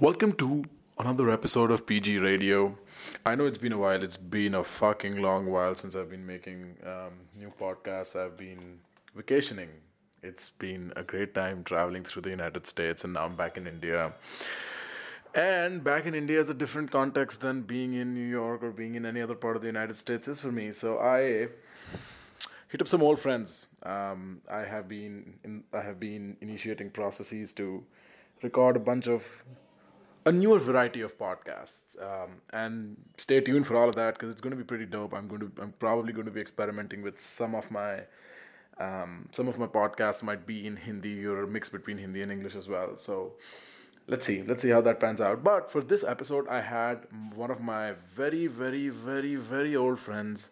Welcome to another episode of PG Radio. I know it's been a while. It's been a fucking long while since I've been making um, new podcasts. I've been vacationing. It's been a great time traveling through the United States, and now I'm back in India. And back in India is a different context than being in New York or being in any other part of the United States is for me. So I hit up some old friends. Um, I have been in, I have been initiating processes to record a bunch of a newer variety of podcasts. Um, and stay tuned for all of that because it's going to be pretty dope. I'm going to I'm probably going to be experimenting with some of my um, some of my podcasts might be in Hindi or a mix between Hindi and English as well. So let's see let's see how that pans out but for this episode i had one of my very very very very old friends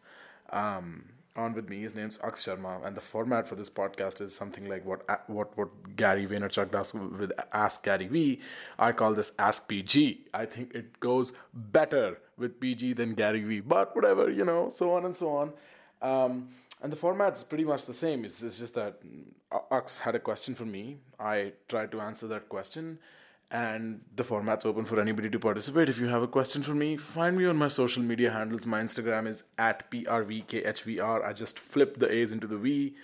um, on with me. His name's aks sharma and the format for this podcast is something like what what what gary vaynerchuk does with ask gary v. I call this ask pg i think it goes better with pg than gary v but whatever you know so on and so on. Um, and the format's pretty much the same. It's, it's just that aks had a question for me. I tried to answer that question and the format's open for anybody to participate. If you have a question for me, find me on my social media handles. My Instagram is at PRVKHVR. I just flip the A's into the V.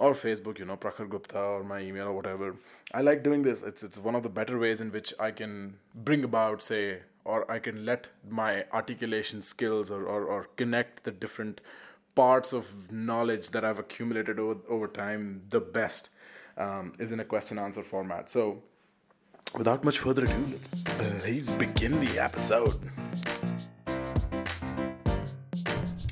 Or Facebook, you know, Prakhar Gupta, or my email, or whatever. I like doing this. It's it's one of the better ways in which I can bring about, say, or I can let my articulation skills or, or, or connect the different parts of knowledge that I've accumulated over, over time the best um, is in a question answer format. So without much further ado, let's uh, please begin the episode.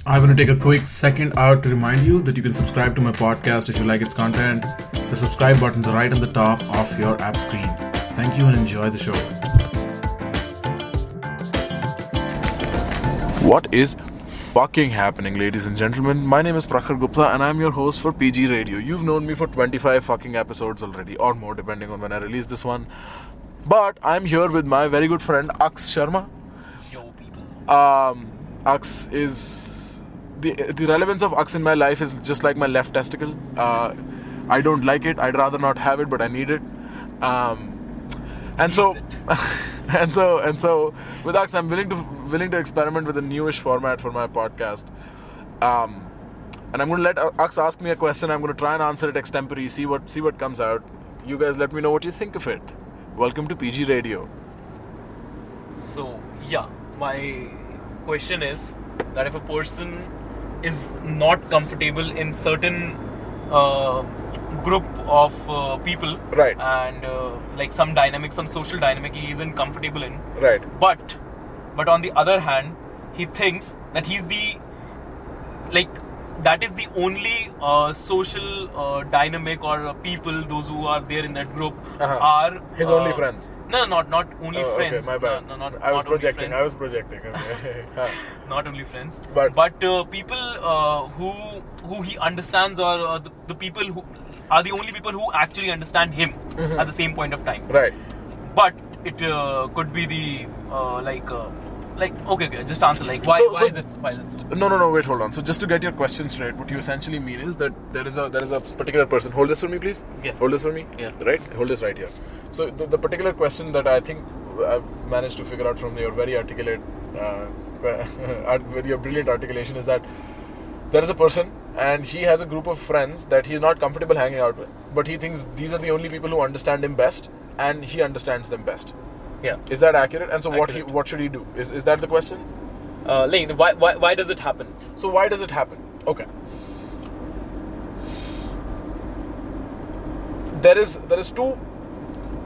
I want to take a quick second out to remind you that you can subscribe to my podcast if you like its content. The subscribe button's right on the top of your app screen. Thank you and enjoy the show. What is fucking happening, ladies and gentlemen? My name is Prakhar Gupta and I'm your host for PG Radio. You've known me for 25 fucking episodes already, or more, depending on when I release this one. But I'm here with my very good friend Aks Sharma. Yo, people. Um, Aks is the the relevance of Aks in my life is just like my left testicle. Uh, I don't like it. I'd rather not have it, but I need it. Um, and so, and so, and so, with Aks, I'm willing to willing to experiment with a newish format for my podcast. Um, and I'm going to let Aks ask me a question. I'm going to try and answer it extempore. See what see what comes out. You guys, let me know what you think of it. Welcome to PG Radio. So, yeah, my question is that if a person is not comfortable in certain uh, group of uh, people, Right. and uh, like some dynamic, some social dynamic he isn't comfortable in, Right. but but on the other hand, he thinks that he's the like that is the only uh, social uh, dynamic or uh, people those who are there in that group Uh-huh. are His only friends. No, not not only Oh, friends. Okay, my bad. No, no, not, I was projecting. I was projecting. Okay. Not only friends, But- but uh, people uh, who who he understands or uh, the, the people who are the only people who actually understand him Mm-hmm. at the same point of time. right. But it uh, could be the uh, like uh, like okay, okay, just answer like why So- why so- is it why is it so? No, no, no. Wait, hold on. So just to get your question straight, what you essentially mean is that there is a there is a particular person. Hold this for me, please. Yeah. Hold this for me. Yeah. Right. Hold this right here. So the, the particular question that I think I've managed to figure out from your very articulate, uh, with your brilliant articulation, is that there is a person and he has a group of friends that he's not comfortable hanging out with, but he thinks these are the only people who understand him best, and he understands them best. Yeah. Is that accurate? And so what he what should he do? Is is that the question? Uh, Lane, why, why why does it happen? So why does it happen? Okay. There is there is two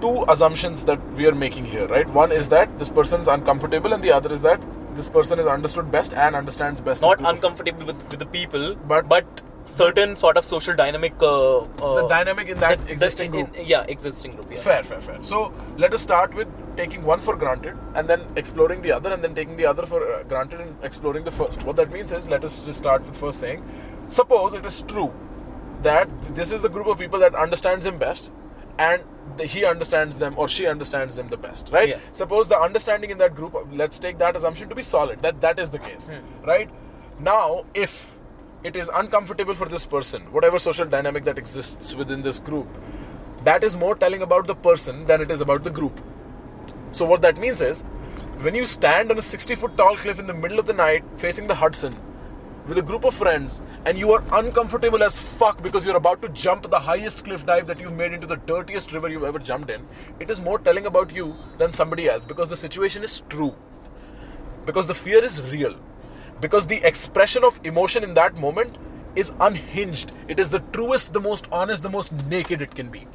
two assumptions that we are making here, right? One is that this person is uncomfortable, and the other is that this person is understood best and understands best. Not uncomfortable with, with the people, But- but certain sort of social dynamic. Uh, uh, the dynamic in that the- existing in- group. in- yeah, existing group. Yeah. Fair, fair, fair. So let us start with taking one for granted and then exploring the other and then taking the other for uh, granted and exploring the first. What that means is let us just start with first saying suppose it is true that this is the group of people that understands him best and the, he understands them or she understands them the best, right? Yeah. Suppose the understanding in that group, let's take that assumption to be solid, that that is the case, Hmm. right? Now, if it is uncomfortable for this person, whatever social dynamic that exists within this group, that is more telling about the person than it is about the group. So what that means is, when you stand on a 60 foot tall cliff in the middle of the night facing the Hudson with a group of friends and you are uncomfortable as fuck because you're about to jump the highest cliff dive that you've made into the dirtiest river you've ever jumped in, it is more telling about you than somebody else because the situation is true. Because the fear is real. Because the expression of emotion in that moment is unhinged. It is the truest, the most honest, the most naked it can be.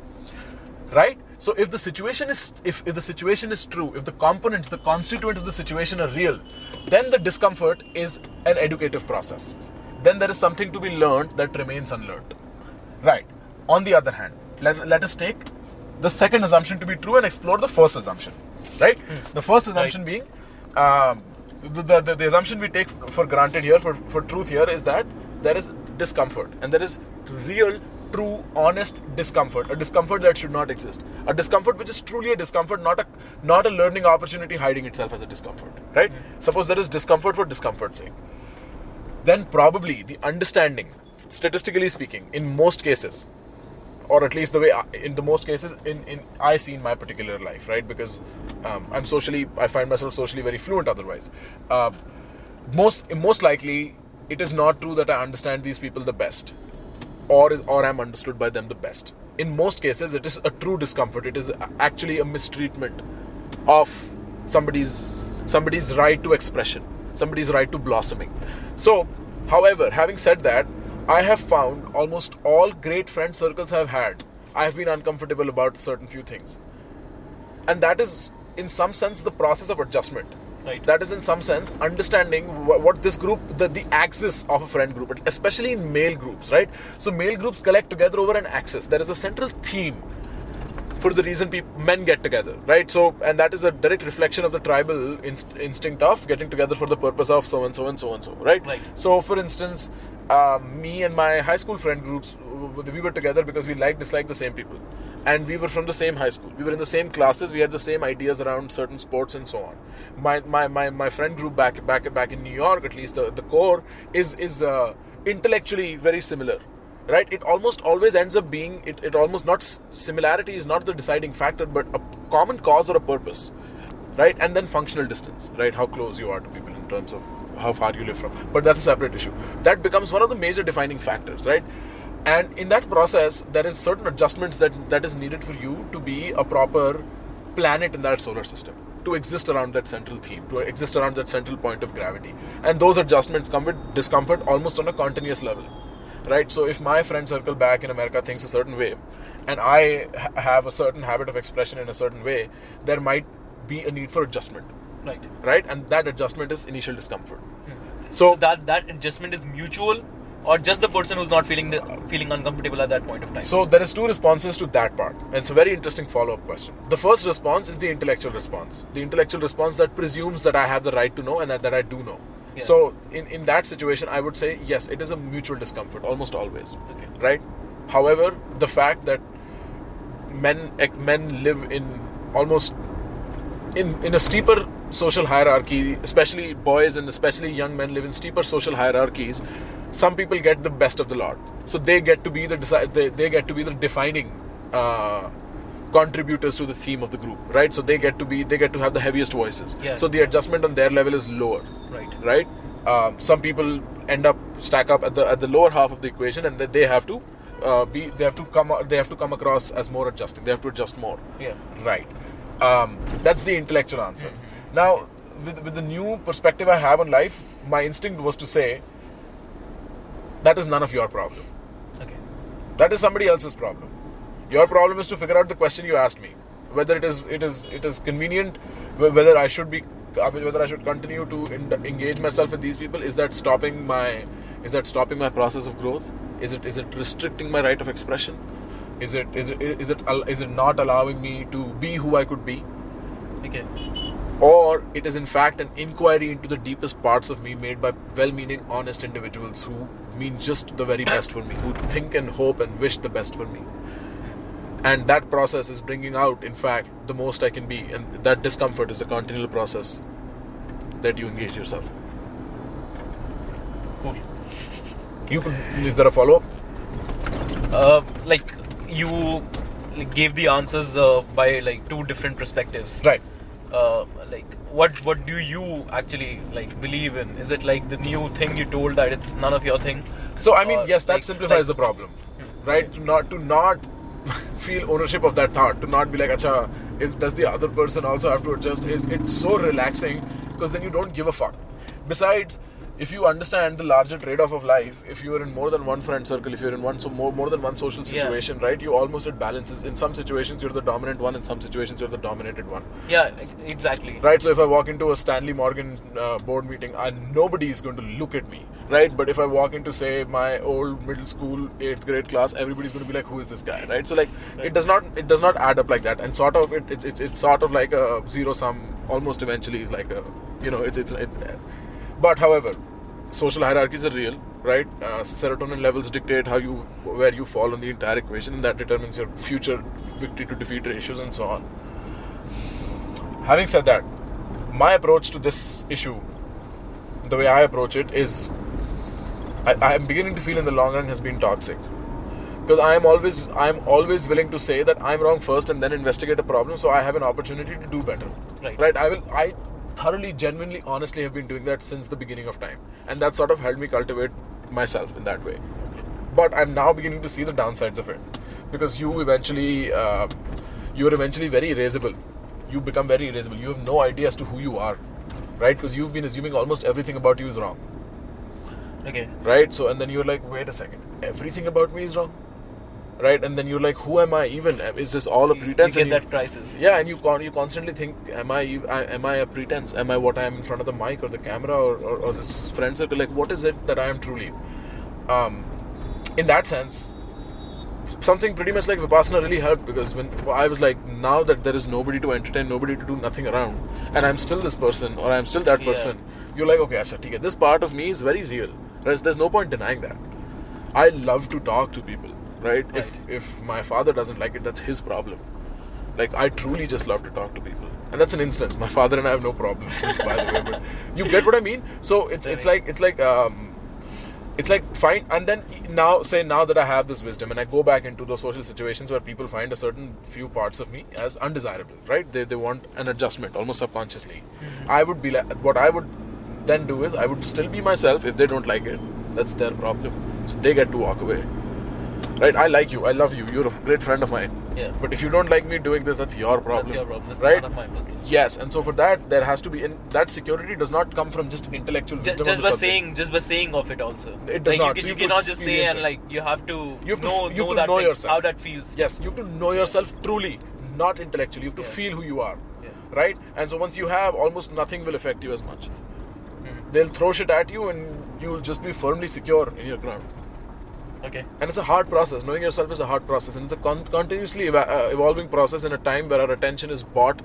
Right? So if the situation is if, if the situation is true, if the components, the constituents of the situation are real, then the discomfort is an educative process. Then there is something to be learned that remains unlearned. Right. On the other hand, let, let us take the second assumption to be true and explore the first assumption. Right? The first assumption being um, the, the, the, assumption we take for granted here, for, for truth here, is that there is discomfort and there is real true honest discomfort a discomfort that should not exist. A discomfort which is truly a discomfort not a not a learning opportunity hiding itself as a discomfort right? Hmm. Suppose there is discomfort for discomfort's sake. Then probably the understanding statistically speaking in most cases or at least the way I, in the most cases in, in I see in my particular life, right? Because um, I'm socially, I find myself socially very fluent. Otherwise, uh, most most likely it is not true that I understand these people the best, or is or i'm understood by them the best. In most cases, it is a true discomfort. It is actually a mistreatment of somebody's somebody's right to expression, somebody's right to blossoming. So, however, having said that, I have found almost all great friend circles I've had, I have been uncomfortable about certain few things. And that is, in some sense, the process of adjustment. Right. That is, in some sense, understanding what, what this group, the, the axis of a friend group, especially in male groups, right? So, male groups collect together over an axis. There is a central theme for the reason people, men get together, right? So, and that is a direct reflection of the tribal inst- instinct of getting together for the purpose of so and so and so and so, right? Right. So, for instance, uh, me and my high school friend groups, we were together because we like dislike the same people, and we were from the same high school. We were in the same classes. We had the same ideas around certain sports and so on. My my my, my friend group back back back in New York, at least the, the core is is uh, intellectually very similar right? It almost always ends up being it, it almost not similarity is not the deciding factor but a common cause or a purpose right? And then functional distance right? How close you are to people in terms of how far you live from but that's a separate issue. That becomes one of the major defining factors right? And in that process there is certain adjustments that that is needed for you to be a proper planet in that solar system to exist around that central theme to exist around that central point of gravity. And those adjustments come with discomfort almost on a continuous level right? So if my friend circle back in america thinks a certain way and i ha- have a certain habit of expression in a certain way there might be a need for adjustment. Right. right? And that adjustment is initial discomfort. Hmm. So, so, that that adjustment is mutual, or just the person who's not feeling the, feeling uncomfortable at that point of time. so there is two responses to that part and it's a very interesting follow-up question. The first response is the intellectual response. The intellectual response that presumes that i have the right to know and that, that i do know Yeah. so in, in that situation i would say yes it is a mutual discomfort almost always Okay. right however the fact that men men live in almost in in a steeper social hierarchy especially boys and especially young men live in steeper social hierarchies some people get the best of the lot so they get to be the they, they get to be the defining uh, contributors to the theme of the group right so they get to be they get to have the heaviest voices Yeah. so the adjustment on their level is lower right. right? Um, some people end up stack up at the at the lower half of the equation, and that they have to uh, be they have to come they have to come across as more adjusting. They have to adjust more, Yeah. right? Um, that's the intellectual answer. Now, with with the new perspective I have on life, my instinct was to say that is none of your problem. Okay. That is somebody else's problem. Your problem is to figure out the question you asked me, whether it is it is it is convenient, whether I should be, whether I should continue to en- engage myself with these people. Is that stopping my, is that stopping my process of growth? Is it is it restricting my right of expression? Is it is it is it al- it not allowing me to be who I could be? Okay. or it is in fact an inquiry into the deepest parts of me made by well-meaning honest individuals who mean just the very best for me who think and hope and wish the best for me and that process is bringing out in fact the most i can be and that discomfort is a continual process that you engage yourself Cool. you could, is there a follow-up Uh, like you gave the answers uh, by like two different perspectives. right uh, like what what do you actually like believe in? Is it like the new thing you told that it's none of your thing? So I mean, yes, that like- simplifies like- the problem, right? To not to not feel ownership of that thought, to not be like, "Acha, does the other person also have to adjust?" Is it's so relaxing because then you don't give a fuck. Besides, if you understand the larger trade-off of life, if you are in more than one friend circle, if you're in one so more more than one social Yeah. situation, right? You almost it balances. In some situations, you're the dominant one. In some situations, you're the dominated one. Yeah, exactly. Right, so if I walk into a Stanley Morgan uh, board meeting, I, nobody is going to look at me, right? But if I walk into, say, my old middle school eighth grade class, everybody's going to be like, "Who is this guy?" Right? So like, it does not it does not add up like that, and sort of it, it, it's it's sort of like a zero sum. Almost eventually is like a you know it's it's, it's but however, social hierarchies are real, right? Uh, serotonin levels dictate how you where you fall on the entire equation, and that determines your future victory to defeat ratios and so on. Having said that, my approach to this issue, the way I approach it, is I, I am beginning to feel in the long run has been toxic. Because I am always I am always willing to say that I'm wrong first and then investigate a problem, so I have an opportunity to do better. Right. Right. I will. I thoroughly, genuinely, honestly have been doing that since the beginning of time, and that sort of helped me cultivate myself in that way. But I'm now beginning to see the downsides of it, because you eventually uh, you are eventually very erasable. You become very erasable. You have no idea as to who you are, right? Because you've been assuming almost everything about you is wrong Okay. right? So, and then you're like, wait a second, everything about me is wrong, right? And then you're like, who am I even? Is this all a pretense? You And get that crisis. yeah, and you con- you constantly think, am I, I am I a pretense? Am I what I am in front of the mic or the camera or, or, or this friend circle? Like, what is it that I am truly? Um, in that sense, something pretty much like Vipassana really helped because when I was like, now that there is nobody to entertain, nobody to do nothing around, and I'm still this person or I'm still that Yeah. person, you're like, okay, Acha, okay, this part of me is very real. There's, there's no point denying that. I love to talk to people, right? If Right. if my father doesn't like it, that's his problem. Like I truly just love to talk to people, and that's an instance. My father and I have no problems, by the way. But you get what I mean? So it's it's like it's like um, it's like fine and then now say now that i have this wisdom and i go back into those social situations where people find a certain few parts of me as undesirable right they, they want an adjustment almost subconsciously i would be like what i would then do is i would still be myself if they don't like it that's their problem so they get to walk away right i like you i love you you're a great friend of mine Yeah. but if you don't like me doing this that's your problem That's your problem. That's right none of my business. yes and so for that there has to be in that security does not come from just intellectual Just, wisdom just by subject. saying, just by saying of it also. It does like, not. You, So you you cannot just say and it. like you have to, You have to- know, you have know to that know thing, yourself. how that feels. Yes, you have to know yourself truly, not intellectually. You have to Yeah. feel who you are, Yeah. right? And so once you have, almost nothing will affect you as much. Mhm. They'll throw shit at you, and you'll just be firmly secure in your ground. Okay. And it's a hard process. Knowing yourself is a hard process, and it's a con- continuously eva- uh, evolving process in a time where our attention is bought,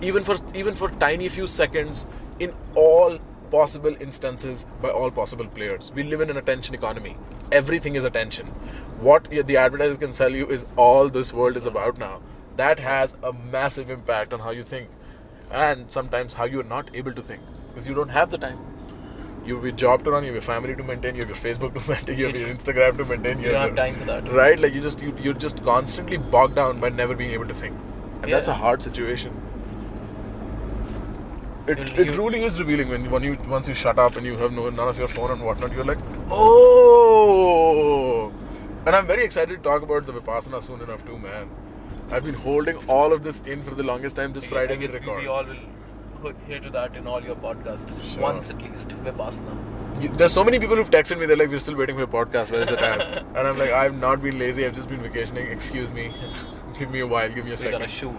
even for even for tiny few seconds, in all possible instances by all possible players. We live in an attention economy. Everything is attention. What the advertisers can sell you is all this world is about now. That has a massive impact on how you think, and sometimes how you are not able to think because you don't have the time. You have your job to run, you have your family to maintain, you have your Facebook to maintain, you have your Instagram to maintain. You don't have have time for that. Right? Like you just you, you're just constantly bogged down by never being able to think, and that's a hard situation. It, it you- truly is revealing when when you once you shut up and you have no none of your phone and whatnot. You're like, oh, and I'm very excited to talk about the vipassana soon enough too, man. I've been holding all of this in for the longest time. This Friday we record. we all will hear to that in all your podcasts Sure. once at least. Vipassana. You- There's so many people who've texted me. They're like, "We're still waiting for your podcast. Where is it at?" and I'm like, "I've not been lazy. I've just been vacationing. Excuse me. give me a while. Give me a We're gonna shoot.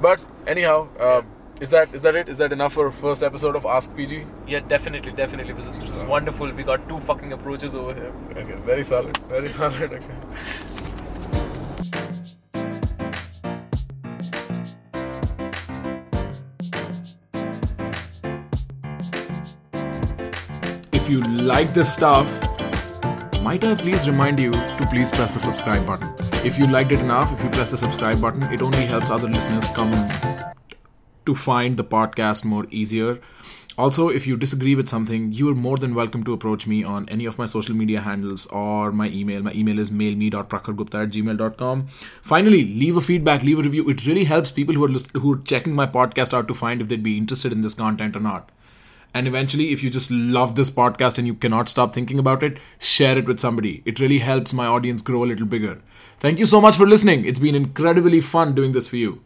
But anyhow, uh, is that is that it? Is that enough for first episode of Ask PG? Yeah, definitely, definitely. This is, this is wonderful. We got two fucking approaches over here. Okay, very solid. Very solid. Okay. You like this stuff, might I please remind you to please press the subscribe button. If you liked it enough, if you press the subscribe button, it only helps other listeners come to find the podcast more easier. Also, if you disagree with something, you are more than welcome to approach me on any of my social media handles or my email. My email is mailme.prakhargupta at gmail.com. Finally, leave a feedback, leave a review. It really helps people who are, list- who are checking my podcast out to find if they'd be interested in this content or not. And eventually, if you just love this podcast and you cannot stop thinking about it, share it with somebody. It really helps my audience grow a little bigger. Thank you so much for listening. It's been incredibly fun doing this for you.